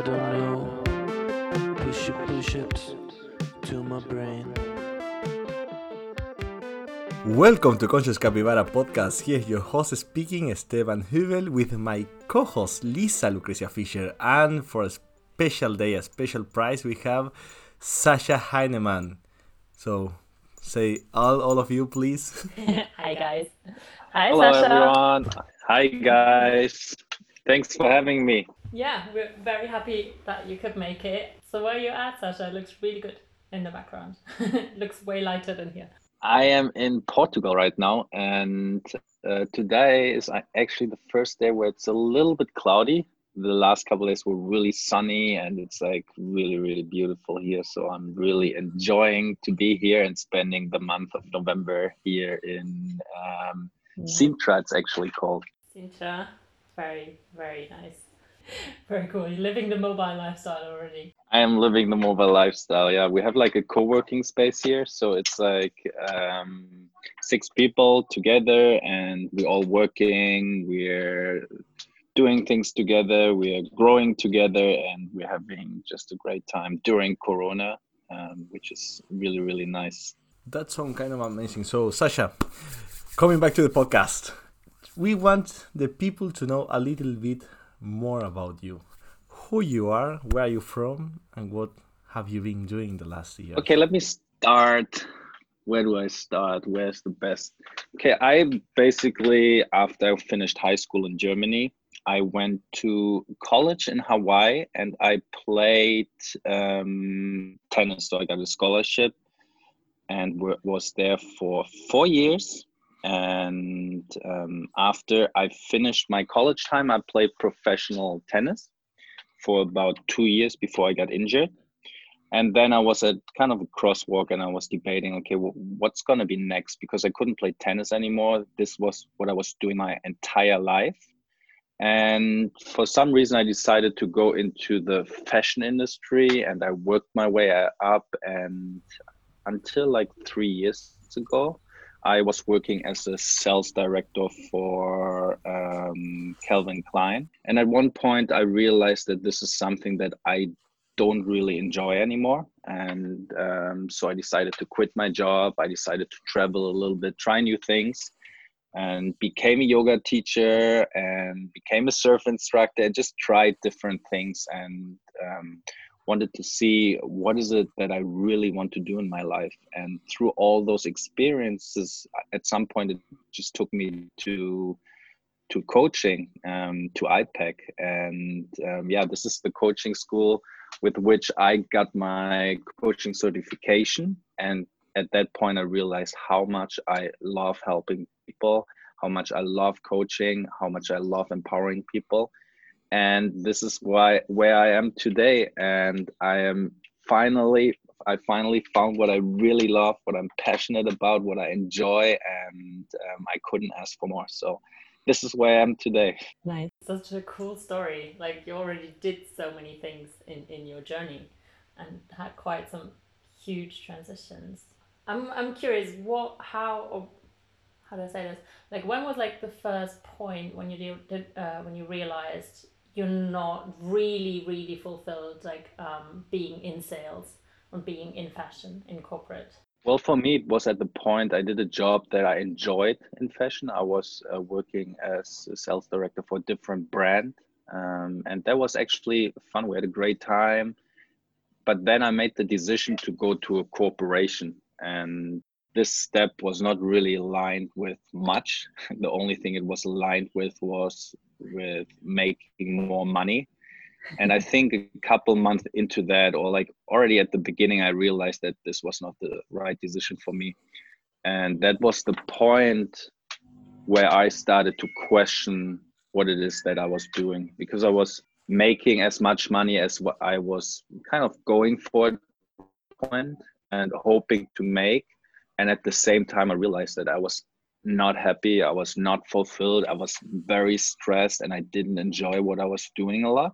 I don't know. Push it, push it to my brain. Welcome to Conscious Capybara Podcast. Here is your host speaking, Esteban Hubel, with my co host Lisa Lucrecia Fisher. And for a special day, a special prize, we have Sasha Heinemann. So say all, all of you, please. Hi, guys. Hi, Hello, Sasha. everyone. Hi, guys. Thanks for having me. Yeah, we're very happy that you could make it. So, where are you at, Sasha? It looks really good in the background. looks way lighter than here. I am in Portugal right now, and uh, today is actually the first day where it's a little bit cloudy. The last couple days were really sunny, and it's like really, really beautiful here. So I'm really enjoying to be here and spending the month of November here in um, Sintra. It's actually called. Sintra, very, very nice. Very cool. You're living the mobile lifestyle already. I am living the mobile lifestyle. Yeah, we have like a co-working space here, so it's like um, six people together, and we're all working. We're doing things together. We are growing together, and we're having just a great time during Corona, um, which is really really nice. That sounds kind of amazing. So, Sasha, coming back to the podcast, we want the people to know a little bit more about you who you are where are you from and what have you been doing the last year Okay, let me start. Where do I start? Where's the best? Okay, I basically, after I finished high school in Germany, I went to college in Hawaii and I played um, tennis. So I got a scholarship and wa- was there for four years. And um, after I finished my college time, I played professional tennis for about two years before I got injured and then I was at kind of a crosswalk and I was debating, okay, well, what's going to be next? Because I couldn't play tennis anymore. This was what I was doing my entire life. And for some reason, I decided to go into the fashion industry and I worked my way up. And until like three years ago, I was working as a sales director for um, Calvin Klein. And at one point, I realized that this is something that I don't really enjoy anymore. And um, so I decided to quit my job. I decided to travel a little bit, try new things, and became a yoga teacher and became a surf instructor. and just tried different things and um, wanted to see what is it that I really want to do in my life. And through all those experiences, at some point, it just took me to to coaching um, to IPEC. And um, yeah, this is the coaching school with which I got my coaching certification. And at that point, I realized how much I love helping people, how much I love coaching, how much I love empowering people. And this is why where I am today. And I am finally, I finally found what I really love, what I'm passionate about, what I enjoy, and um, I couldn't ask for more. So this is where I am today. Nice. Such a cool story. Like, you already did so many things in, in your journey and had quite some huge transitions. I'm, I'm curious, what, how, or how do I say this? Like, when was like the first point when you did, uh, when you realized you're not really, really fulfilled, like um, being in sales or being in fashion in corporate? Well, for me, it was at the point I did a job that I enjoyed in fashion. I was uh, working as a sales director for a different brand, um, and that was actually fun. We had a great time. But then I made the decision to go to a corporation, and this step was not really aligned with much. The only thing it was aligned with was with making more money. And i think a couple months into that or like already at the beginning i realized that this was not the right decision for me. And that was the point where i started to question what it is that i was doing because i was making as much money as what i was kind of going for and hoping to make. And at the same time i realized that i was not happy. I was not fulfilled. I was very stressed and i didn't enjoy what i was doing a lot.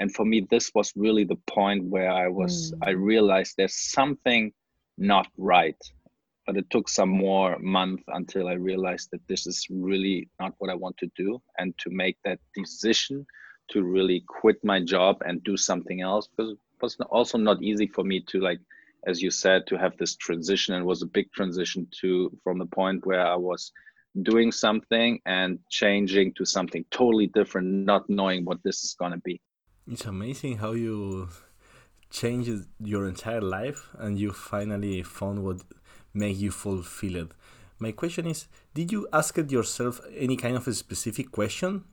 And for me this was really the point where i was Mm. i realized there's something not right. But it took some more month until i realized that this is really not what i want to do and to make that decision to really quit my job and do something else. Because it was also not easy for me to like as you said to have this transition and was a big transition to from the point where i was doing something and changing to something totally different not knowing what this is going to be. It's amazing how you changed your entire life and you finally found what make you fulfilled my question is did you ask yourself any kind of a specific question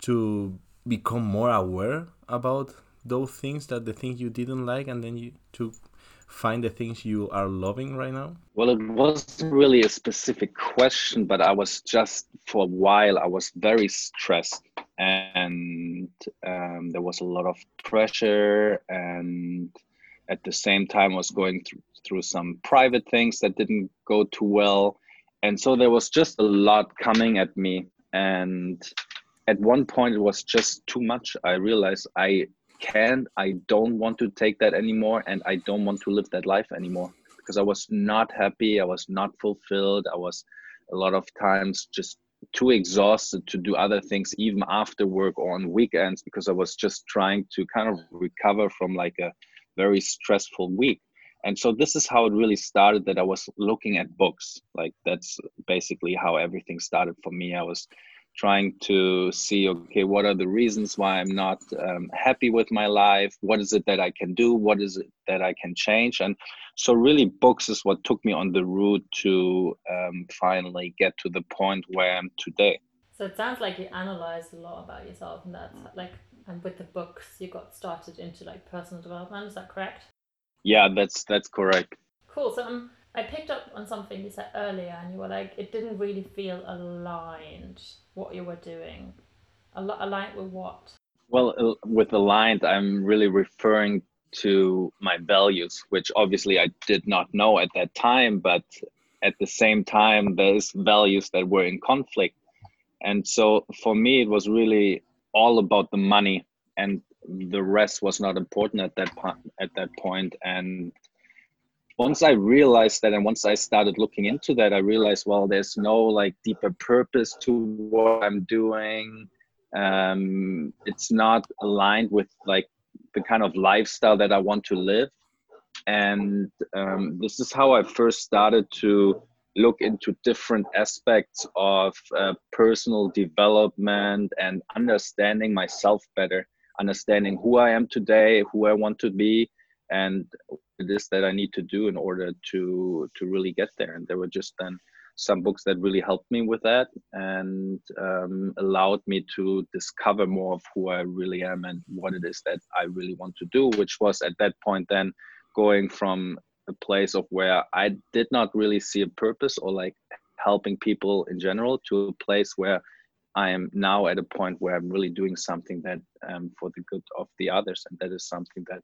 to become more aware about those things that the things you didn't like and then you to find the things you are loving right now? Well it wasn't really a specific question but i was just for a while i was very stressed. And um, there was a lot of pressure. And at the same time I was going through, through some private things that didn't go too well. And so there was just a lot coming at me. And at one point it was just too much. I realized i can't i don't want to take that anymore and i don't want to live that life anymore. Because i was not happy i was not fulfilled i was a lot of times just too exhausted to do other things even after work or on weekends because i was just trying to kind of recover from like a very stressful week. And so this is how it really started that i was looking at books. Like that's basically how everything started for me. I was trying to see okay what are the reasons why i'm not um, happy with my life? What is it that i can do? What is it that i can change? And so really books is what took me on the route to um, finally get to the point where i'm today. So it sounds like you analyzed a lot about yourself and that's like and with the books you got started into like personal development. Is that correct? Yeah, that's that's correct. Cool. So um, I picked up on something you said earlier, and you were like, it didn't really feel aligned what you were doing. Al- aligned with what? Well, uh, with aligned, I'm really referring to my values, which obviously I did not know at that time, but at the same time, there's values that were in conflict. And so for me, it was really all about the money and the rest was not important at that point at that point and once i realized that and once i started looking into that i realized well there's no like deeper purpose to what i'm doing. Um, it's not aligned with like the kind of lifestyle that i want to live. And um, this is how i first started to look into different aspects of uh, personal development and understanding myself better understanding who I am today, who I want to be, and it is that I need to do in order to to really get there. And there were just then some books that really helped me with that and um, allowed me to discover more of who I really am and what it is that I really want to do, which was at that point then going from a place of where I did not really see a purpose or like helping people in general to a place where I am now at a point where I'm really doing something that um, for the good of the others, and that is something that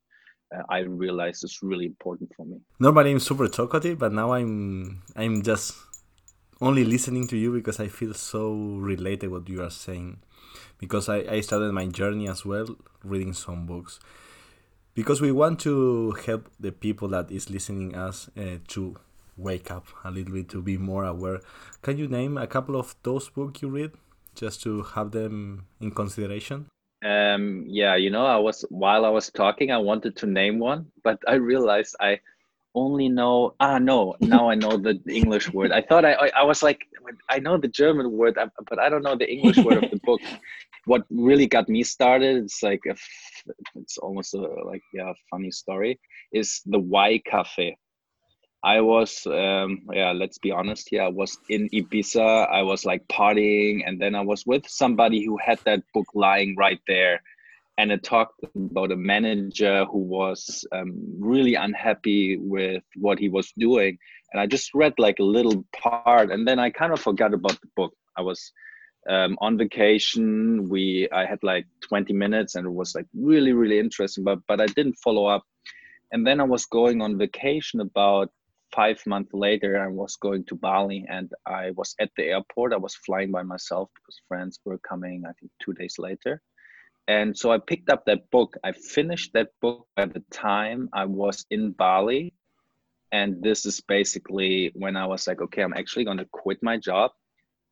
I realize is really important for me. Normally, I'm super talkative, but now I'm I'm just only listening to you because I feel so related what you are saying. Because I, I started my journey as well reading some books. Because we want to help the people that is listening us uh, to wake up a little bit to be more aware. Can you name a couple of those books you read? just to have them in consideration? Um, yeah, you know, I was while I was talking, I wanted to name one, but I realized I only know. Ah, no, now I know the English word. I thought I, I was like, I know the German word, but I don't know the English word of the book. What really got me started, it's like a, it's almost a, like yeah, funny story. Is the Why Cafe I was, um, yeah, let's be honest here. I was in Ibiza. I was like partying, and then I was with somebody who had that book lying right there, and it talked about a manager who was um, really unhappy with what he was doing. And I just read like a little part, and then I kind of forgot about the book. I was um, on vacation. We I had like 20 minutes, and it was like really really interesting, but but I didn't follow up. And then I was going on vacation about five months later, I was going to Bali and I was at the airport. I was flying by myself because friends were coming, I think, two days later. And so I picked up that book. I finished that book by the time I was in Bali. And this is basically when I was like, okay, I'm actually going to quit my job.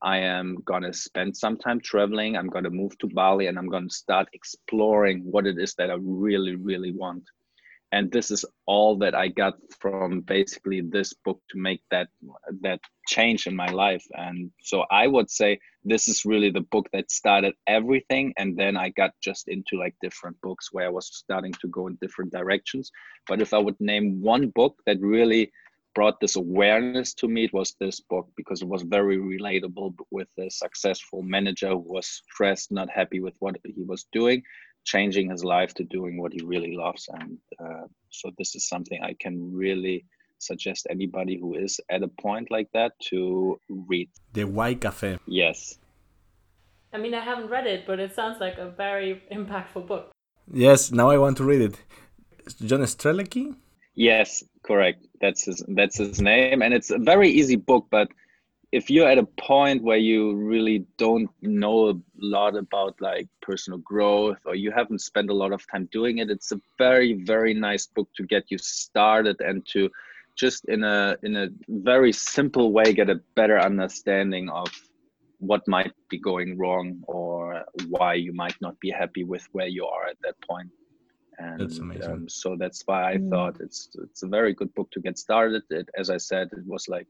I am gonna spend some time traveling. I'm gonna move to Bali and I'm gonna start exploring what it is that I really, really want. And this is all that I got from basically this book to make that that change in my life. And so I would say this is really the book that started everything. And then I got just into like different books where I was starting to go in different directions. But if I would name one book that really brought this awareness to me it was this book because it was very relatable with a successful manager who was stressed not happy with what he was doing changing his life to doing what he really loves and uh, so this is something i can really suggest anybody who is at a point like that to read the why cafe yes I mean, I haven't read it, but it sounds like a very impactful book. yes now i want to read it john strelecki Yes, correct. That's his that's his name, and it's a very easy book. But if you're at a point where you really don't know a lot about like personal growth, or you haven't spent a lot of time doing it, it's a very very nice book to get you started and to just in a in a very simple way get a better understanding of what might be going wrong or why you might not be happy with where you are at that point and That's amazing. Um, so that's why I Mm. thought it's it's a very good book to get started. It, as I said, it was like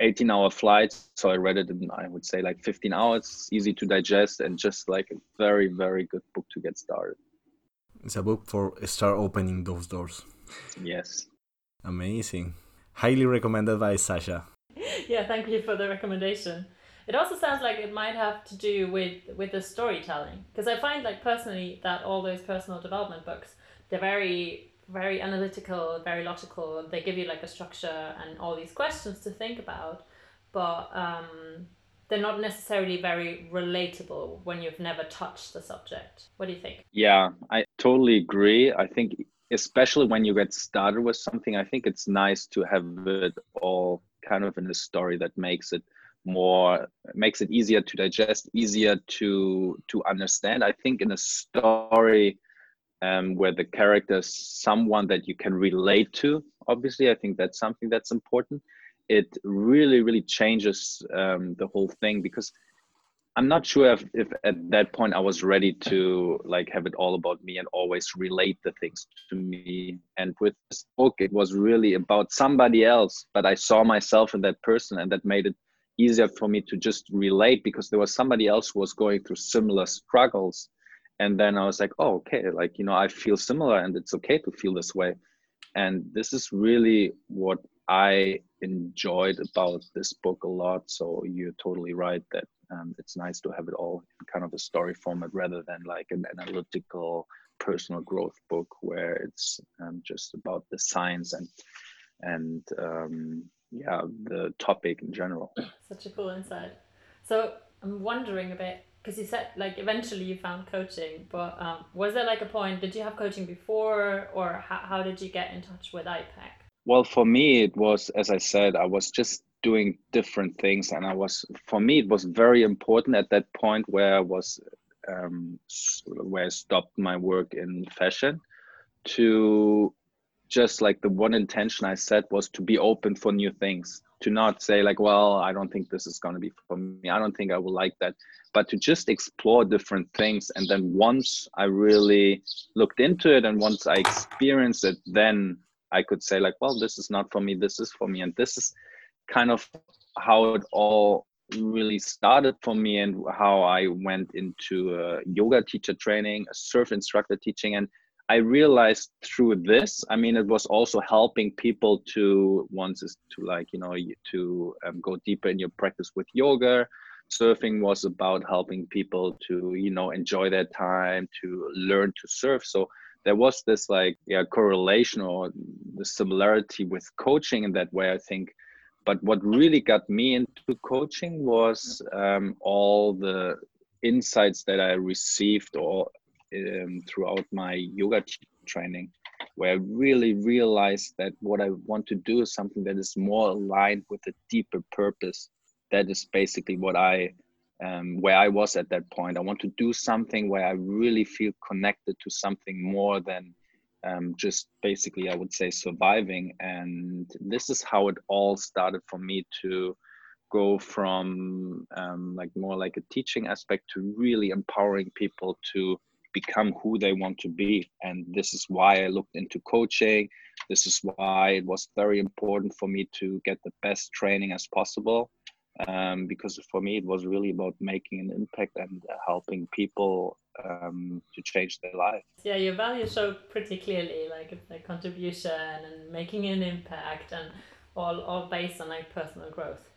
18 hour flight, so I read it in I would say like 15 hours, easy to digest, and just like a very very good book to get started. it's a book for start opening those doors Yes. amazing highly recommended by sasha yeah, thank you for the recommendation. It also sounds like it might have to do with with the storytelling because I find like personally that all those personal development books they're very very analytical, very logical. They give you like a structure and all these questions to think about, but um, they're not necessarily very relatable when you've never touched the subject. What do you think? Yeah, I totally agree. I think especially when you get started with something, I think it's nice to have it all kind of in a story that makes it more makes it easier to digest, easier to to understand. I think in a story um, where the character is someone that you can relate to, obviously, I think that's something that's important. It really, really changes um, the whole thing because I'm not sure if, if at that point I was ready to like have it all about me and always relate the things to me. And with this book, it was really about somebody else, but I saw myself in that person, and that made it easier for me to just relate because there was somebody else who was going through similar struggles. And then I was like, oh, okay, like, you know, I feel similar and it's okay to feel this way. And this is really what I enjoyed about this book a lot. So you're totally right that um, it's nice to have it all in kind of a story format rather than like an analytical personal growth book where it's um, just about the science and and um, yeah the topic in general. Such a cool insight. So I'm wondering a bit because you said like eventually you found coaching, but um, was there like a point? Did you have coaching before, or how, how did you get in touch with IPEC? Well, for me, it was, as I said, I was just doing different things. And I was, for me, it was very important at that point where I was, um, where I stopped my work in fashion to just like the one intention I set was to be open for new things, to not say, like, well, I don't think this is going to be for me. I don't think I will like that, but to just explore different things. And then once I really looked into it and once I experienced it, then I could say like, well, this is not for me. This is for me, and this is kind of how it all really started for me and how I went into yoga teacher training, a surf instructor teaching, and I realized through this. I mean, it was also helping people to once is to like you know to um, go deeper in your practice with yoga. Surfing was about helping people to you know enjoy their time to learn to surf. So there was this like yeah correlation or the similarity with coaching in that way i think but what really got me into coaching was um, all the insights that i received or um, throughout my yoga training where i really realized that what i want to do is something that is more aligned with a deeper purpose that is basically what i um, where I was at that point. I want to do something where I really feel connected to something more than um, just basically, I would say, surviving. And this is how it all started for me to go from um, like more like a teaching aspect to really empowering people to become who they want to be. And this is why i looked into coaching. This is why it was very important for me to get the best training as possible um, because for me it was really about making an impact and helping people um, to change their life. Yeah your values show pretty clearly like the contribution and making an impact and all, all based on like personal growth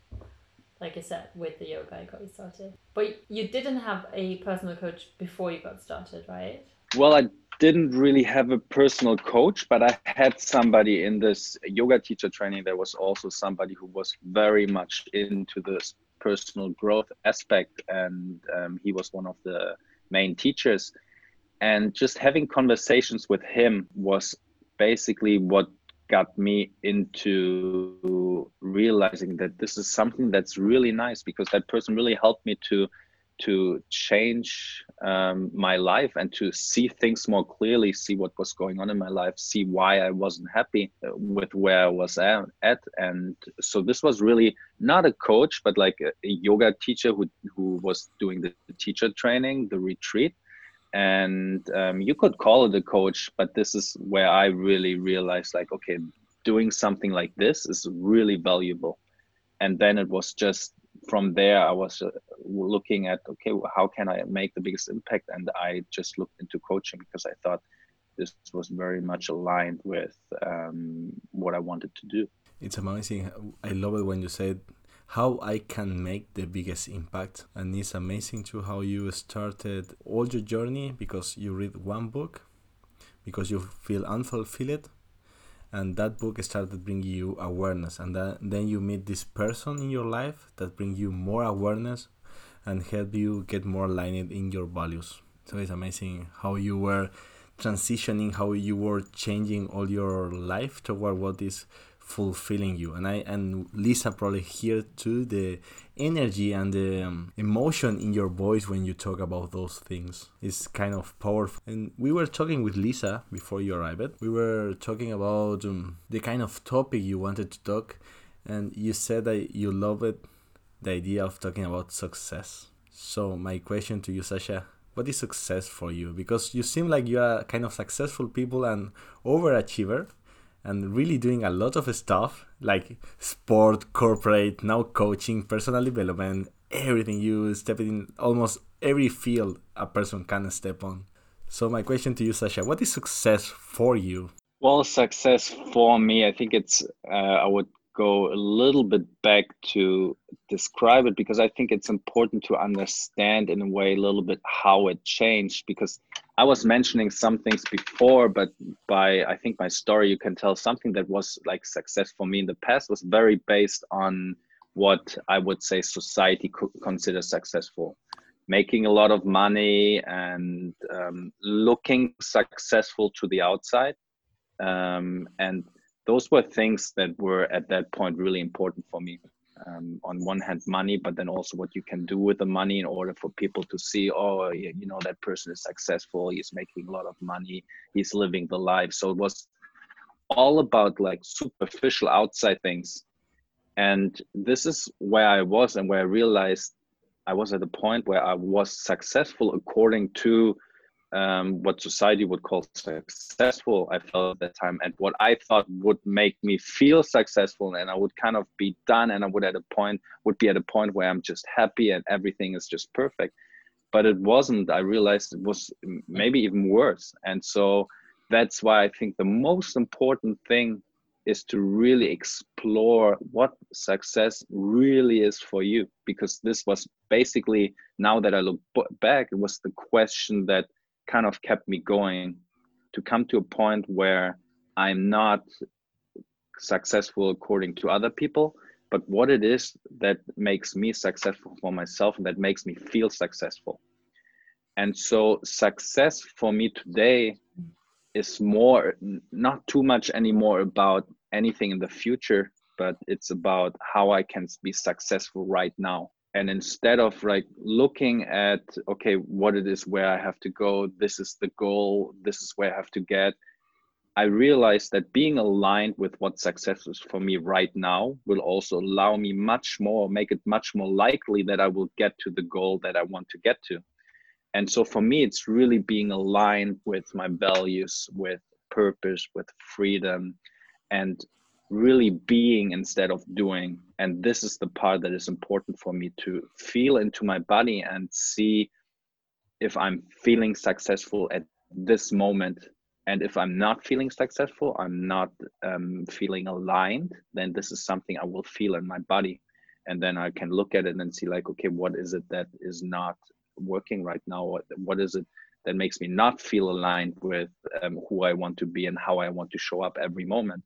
like I said, with the yoga I got started. But you didn't have a personal coach before you got started, right? Well, I didn't really have a personal coach, but I had somebody in this yoga teacher training. There was also somebody who was very much into this personal growth aspect, and um, he was one of the main teachers. And just having conversations with him was basically what got me into realizing that this is something that's really nice because that person really helped me to to change um, my life and to see things more clearly see what was going on in my life see why i wasn't happy uh, with where i was at. And so this was really not a coach but like a, a yoga teacher who, who was doing the teacher training the retreat and um, you could call it a coach but this is where i really realized like okay doing something like this is really valuable. And then it was just from there i was uh, looking at okay how can i make the biggest impact? And i just looked into coaching because i thought this was very much aligned with um, what i wanted to do. It's amazing. I love it when you said how I can make the biggest impact. And it's amazing too how you started all your journey because you read one book, because you feel unfulfilled, and that book started bringing you awareness. And that, then you meet this person in your life that bring you more awareness and help you get more aligned in your values. So it's amazing how you were transitioning, how you were changing all your life toward what is fulfilling you. And i and lisa probably hear too the energy and the um, emotion in your voice when you talk about those things. Is kind of powerful. And we were talking with lisa before you arrived. We were talking about um, the kind of topic you wanted to talk. And you said that you love it the idea of talking about success. So my question to you sasha what is success for you? Because you seem like you are kind of successful people and overachiever and really doing a lot of stuff like sport, corporate, now coaching, personal development, everything. You step in almost every field a person can step on. So my question to you, Sasha, what is success for you? Well, success for me, I think it's uh, I would go a little bit back to describe it because I think it's important to understand in a way a little bit how it changed because I was mentioning some things before, but by I think my story you can tell something that was like success for me in the past was very based on what I would say society could consider successful. Making a lot of money and um, looking successful to the outside. Um, and those were things that were at that point really important for me um, on one hand money but then also what you can do with the money in order for people to see oh you know that person is successful he's making a lot of money he's living the life. So it was all about like superficial outside things. And this is where i was and where i realized i was at a point where i was successful according to um, what society would call successful i felt at that time and what i thought would make me feel successful and i would kind of be done and i would at a point would be at a point where i'm just happy and everything is just perfect. But it wasn't. I realized it was maybe even worse. And so that's why i think the most important thing is to really explore what success really is for you because this was basically now that i look back it was the question that kind of kept me going to come to a point where I'm not successful according to other people, but what it is that makes me successful for myself and that makes me feel successful. And so, success for me today is more not too much anymore about anything in the future, but it's about how I can be successful right now and instead of like looking at okay what it is where i have to go this is the goal this is where i have to get I realized that being aligned with what success is for me right now will also allow me much more, make it much more likely that I will get to the goal that I want to get to. And so for me, it's really being aligned with my values, with purpose, with freedom, and really being instead of doing. And this is the part that is important for me to feel into my body and see if I'm feeling successful at this moment. And if i'm not feeling successful i'm not um, feeling aligned then this is something i will feel in my body. And then i can look at it and see like okay what is it that is not working right now? What, what is it that makes me not feel aligned with um, who i want to be and how i want to show up every moment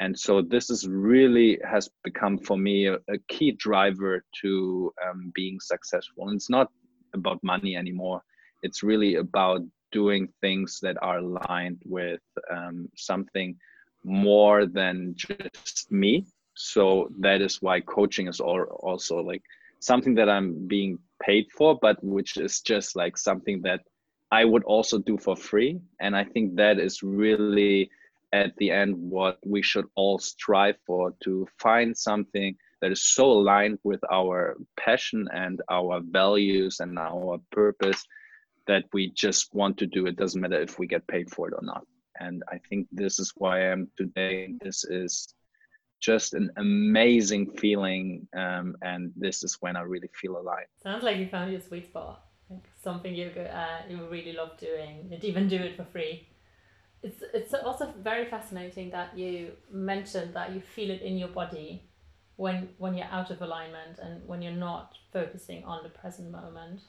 and so this is really has become for me a, a key driver to um, being successful and it's not about money anymore it's really about doing things that are aligned with um, something more than just me. So that is why coaching is all, also like something that I'm being paid for, but which is just like something that I would also do for free. And I think that is really at the end what we should all strive for to find something that is so aligned with our passion and our values and our purpose that we just want to do. It doesn't matter if we get paid for it or not. And I think this is why I am today. This is just an amazing feeling. Um, and this is when I really feel alive. Sounds like you found your sweet spot, like something you uh, you really love doing, and even do it for free. It's it's also very fascinating that you mentioned that you feel it in your body when when you're out of alignment and when you're not focusing on the present moment.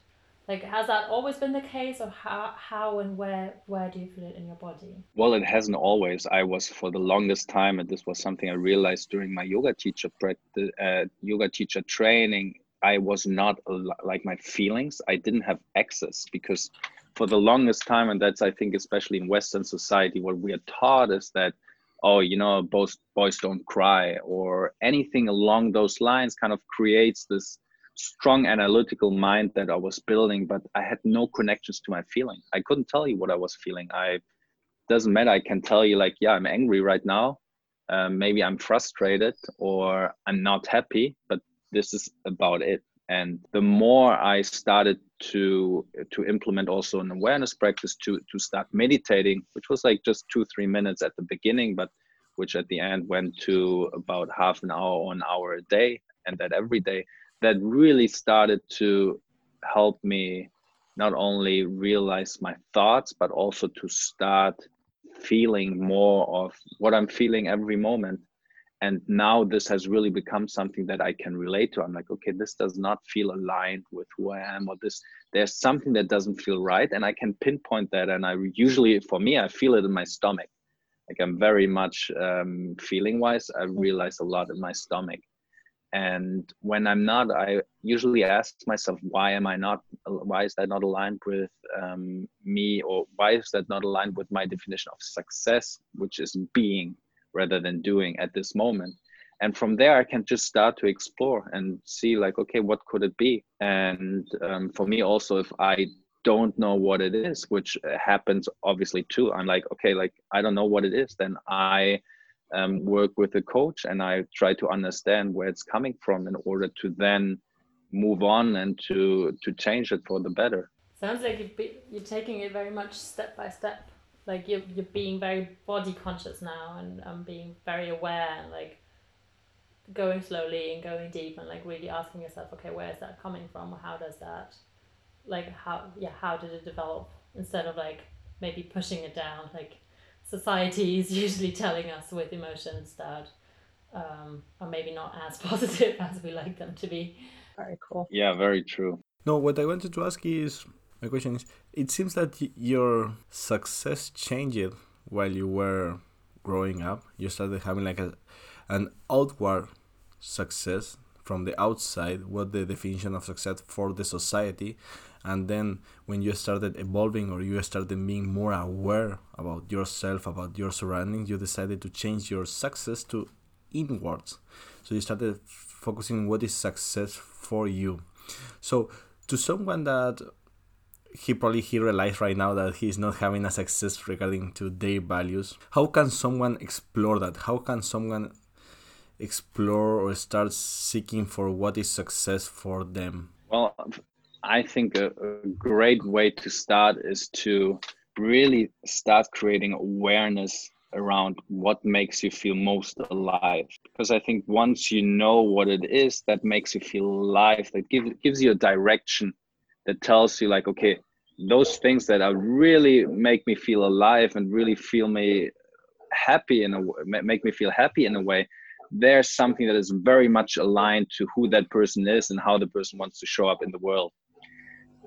Like has that always been the case or how how and where where do you feel it in your body? Well it hasn't always. I was for the longest time and this was something i realized during my yoga teacher practice uh, yoga teacher training i was not like my feelings i didn't have access because for the longest time and that's i think especially in western society what we are taught is that oh you know both boys don't cry or anything along those lines kind of creates this strong analytical mind that I was building, but I had no connections to my feeling. I couldn't tell you what I was feeling. I doesn't matter. I can tell you like, yeah, I'm angry right now. Um, maybe I'm frustrated or I'm not happy, but this is about it. And the more I started to to implement also an awareness practice to to start meditating, which was like just two three minutes at the beginning, but which at the end went to about half an hour or an hour a day, and that every day that really started to help me not only realize my thoughts but also to start feeling more of what i'm feeling every moment and now this has really become something that i can relate to. I'm like okay this does not feel aligned with who i am or this there's something that doesn't feel right and i can pinpoint that and i usually for me i feel it in my stomach. Like i'm very much um, feeling wise i realize a lot in my stomach. And when i'm not i usually ask myself why am i not why is that not aligned with um, me or why is that not aligned with my definition of success which is being rather than doing at this moment and from there i can just start to explore and see like okay what could it be and um, for me also if i don't know what it is which happens obviously too i'm like okay like i don't know what it is then i um, work with a coach and I try to understand where it's coming from in order to then move on and to to change it for the better. Sounds like you're, you're taking it very much step by step. Like you're, you're being very body conscious now and um, being very aware and like going slowly and going deep and like really asking yourself, okay, where is that coming from? Or how does that, like how, yeah, how did it develop? Instead of like maybe pushing it down, like society is usually telling us with emotions that um, are maybe not as positive as we like them to be. Very cool. Yeah, very true. No, what I wanted to ask is my question is it seems that your success changed while you were growing up. You started having like a, an outward success from the outside, what the definition of success for the society, and then when you started evolving or you started being more aware about yourself about your surroundings you decided to change your success to inwards. So you started focusing on what is success for you. So to someone that he probably he realized right now that he's not having a success regarding to their values. How can someone explore that? How can someone explore or start seeking for what is success for them? Well, I think a, a great way to start is to really start creating awareness around what makes you feel most alive because i think once you know what it is that makes you feel alive that gives gives you a direction that tells you like okay those things that are really make me feel alive and really feel me happy in a make me feel happy in a way there's something that is very much aligned to who that person is and how the person wants to show up in the world.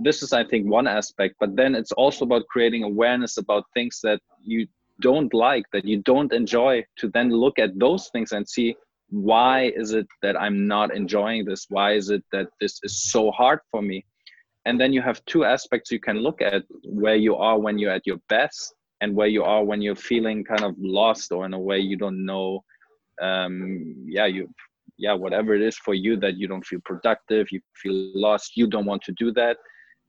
This is i think one aspect but then it's also about creating awareness about things that you don't like that you don't enjoy to then look at those things and see why is it that i'm not enjoying this? Why is it that this is so hard for me and then you have two aspects you can look at where you are when you're at your best and where you are when you're feeling kind of lost or in a way you don't know um yeah you yeah whatever it is for you that you don't feel productive you feel lost you don't want to do that.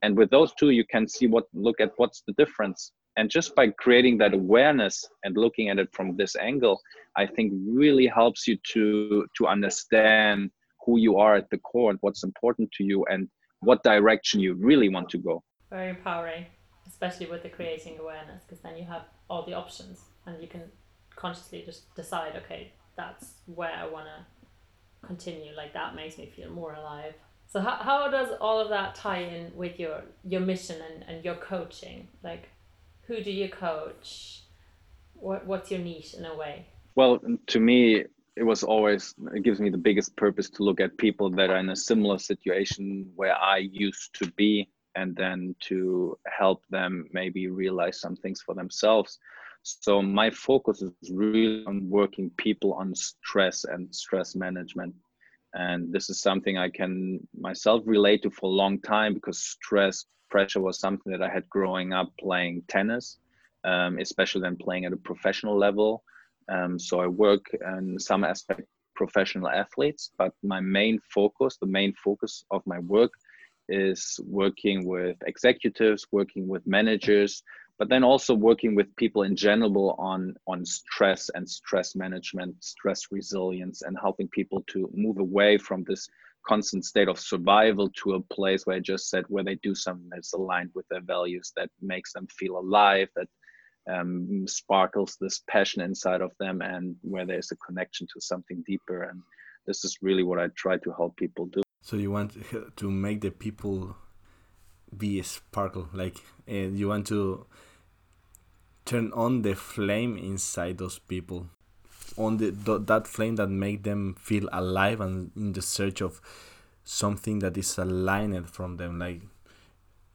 And with those two you can see what look at what's the difference. And just by creating that awareness and looking at it from this angle i think really helps you to to understand who you are at the core and what's important to you and what direction you really want to go very empowering especially with the creating awareness because then you have all the options and you can consciously just decide okay that's where i want to continue like that makes me feel more alive so how, how does all of that tie in with your your mission and, and your coaching? Like who do you coach? What what's your niche in a way? Well, to me it was always it gives me the biggest purpose to look at people that are in a similar situation where I used to be and then to help them maybe realize some things for themselves. So my focus is really on working people on stress and stress management and this is something i can myself relate to for a long time because stress pressure was something that i had growing up playing tennis um, especially then playing at a professional level um, so i work in some aspect professional athletes but my main focus the main focus of my work is working with executives working with managers but then also working with people in general on on stress and stress management stress resilience and helping people to move away from this constant state of survival to a place where i just said where they do something that's aligned with their values that makes them feel alive that um, sparkles this passion inside of them and where there's a connection to something deeper. And this is really what i try to help people do. So you want to make the people be a sparkle like uh, you want to turn on the flame inside those people. On the th- that flame that make them feel alive and in the search of something that is aligned from them. Like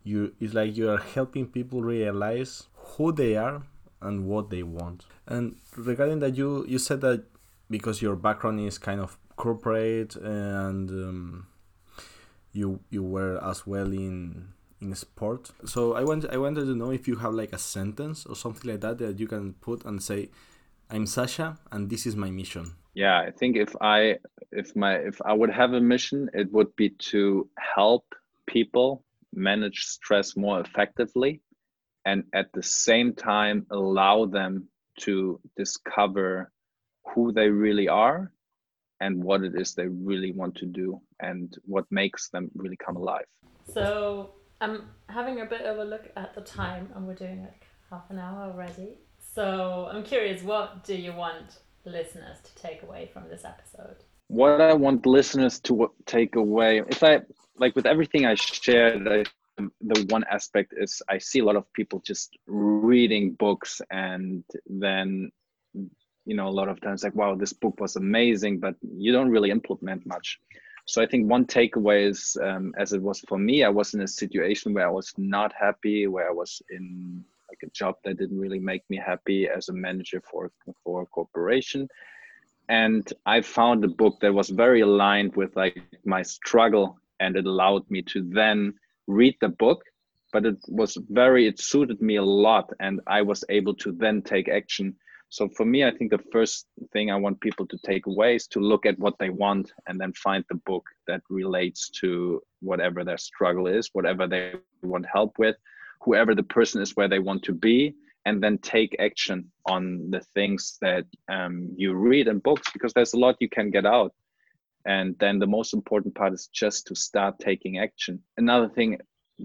you it's like you are helping people realize who they are and what they want and regarding that you you said that because your background is kind of corporate and um, you you were as well in in sport. So I want I wanted to know if you have like a sentence or something like that that you can put and say, "I'm Sasha, and this is my mission." Yeah, I think if I if my if I would have a mission, it would be to help people manage stress more effectively, and at the same time allow them to discover who they really are and what it is they really want to do and what makes them really come alive. So I'm having a bit of a look at the time, and we're doing like half an hour already. So I'm curious, what do you want listeners to take away from this episode? What I want listeners to take away, if I like with everything I shared, I, the one aspect is I see a lot of people just reading books and then you know a lot of times like wow this book was amazing but you don't really implement much. So I think one takeaway is, um, as it was for me, I was in a situation where I was not happy, where I was in like a job that didn't really make me happy as a manager for for a corporation, and I found a book that was very aligned with like my struggle, and it allowed me to then read the book but it was very it suited me a lot and i was able to then take action so for me, I think the first thing I want people to take away is to look at what they want and then find the book that relates to whatever their struggle is, whatever they want help with. whoever the person is where they want to be and then take action on the things that um, you read in books because there's a lot you can get out and then the most important part is just to start taking action another thing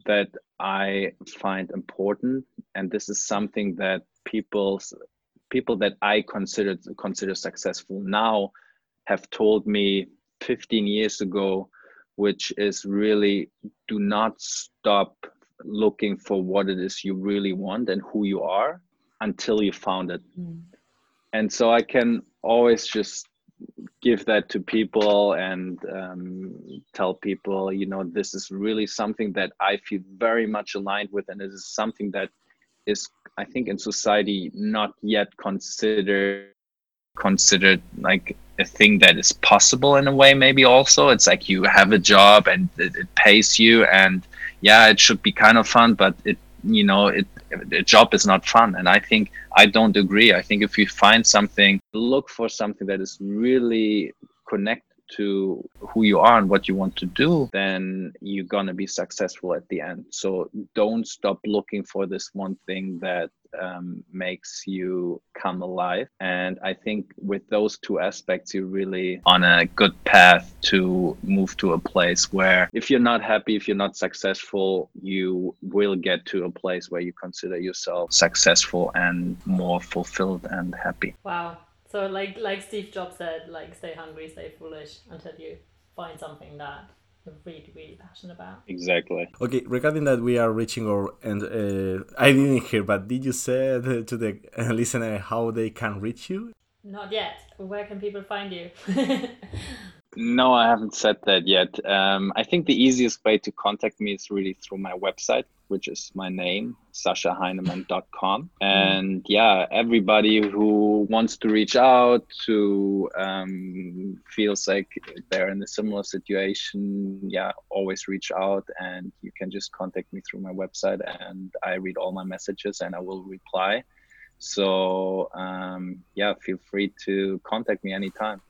that i find important and this is something that people people that i consider consider successful now have told me 15 years ago which is really do not stop looking for what it is you really want and who you are until you found it. Mm. And so I can always just give that to people and um, tell people, you know, this is really something that I feel very much aligned with, and it is something that is, I think, in society not yet considered considered like a thing that is possible in a way maybe also. It's like you have a job and it, it pays you and yeah it should be kind of fun but it you know it a job is not fun. And i think i don't agree. I think if you find something look for something that is really connected to who you are and what you want to do, then you're going to be successful at the end. So don't stop looking for this one thing that um, makes you come alive. And I think with those two aspects, you're really on a good path to move to a place where if you're not happy, if you're not successful, you will get to a place where you consider yourself successful and more fulfilled and happy. Wow. So like like Steve Jobs said, like stay hungry, stay foolish until you find something that you're really really passionate about. Exactly. Okay, regarding that, we are reaching our and uh, I didn't hear, but did you say to the listener how they can reach you? Not yet. Where can people find you? no, I haven't said that yet. Um, I think the easiest way to contact me is really through my website, which is my name, sashaheinemann.com. And yeah, everybody who wants to reach out, to um, feels like they're in a similar situation, yeah, always reach out and you can just contact me through my website and I read all my messages and I will reply. So um, yeah, feel free to contact me anytime.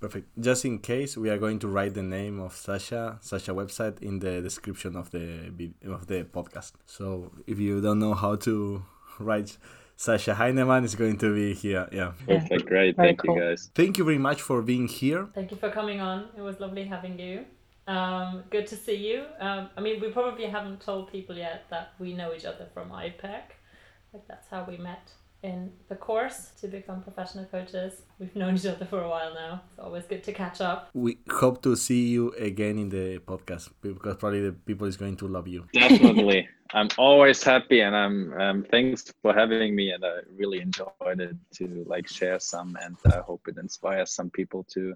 Perfect. Just in case, we are going to write the name of Sasha, Sasha website in the description of the of the podcast. So if you don't know how to write Sasha Heinemann, is going to be here. Yeah. Perfect. Great. Very Thank cool. you, guys. Thank you very much for being here. Thank you for coming on. It was lovely having you. Um, good to see you. Um, I mean, we probably haven't told people yet that we know each other from IPEC. Like that's how we met in the course to become professional coaches. We've known each other for a while now. It's always good to catch up. We hope to see you again in the podcast because probably the people is going to love you. Definitely. I'm always happy and I'm um, thanks for having me and I really enjoyed it to like share some and I hope it inspires some people to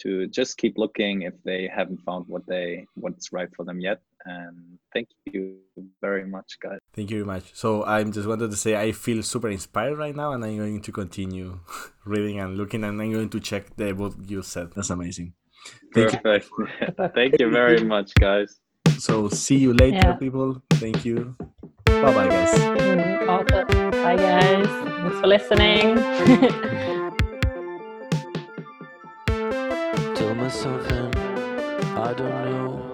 to just keep looking if they haven't found what they what's right for them yet and thank you very much guys. Thank you very much. So i just wanted to say i feel super inspired right now and i'm going to continue reading and looking and i'm going to check the book you said. That's amazing. Thank perfect. You. thank you very much guys. So see you later yeah. people. Thank you. Bye bye guys bye guys. Thanks for listening. Something I don't know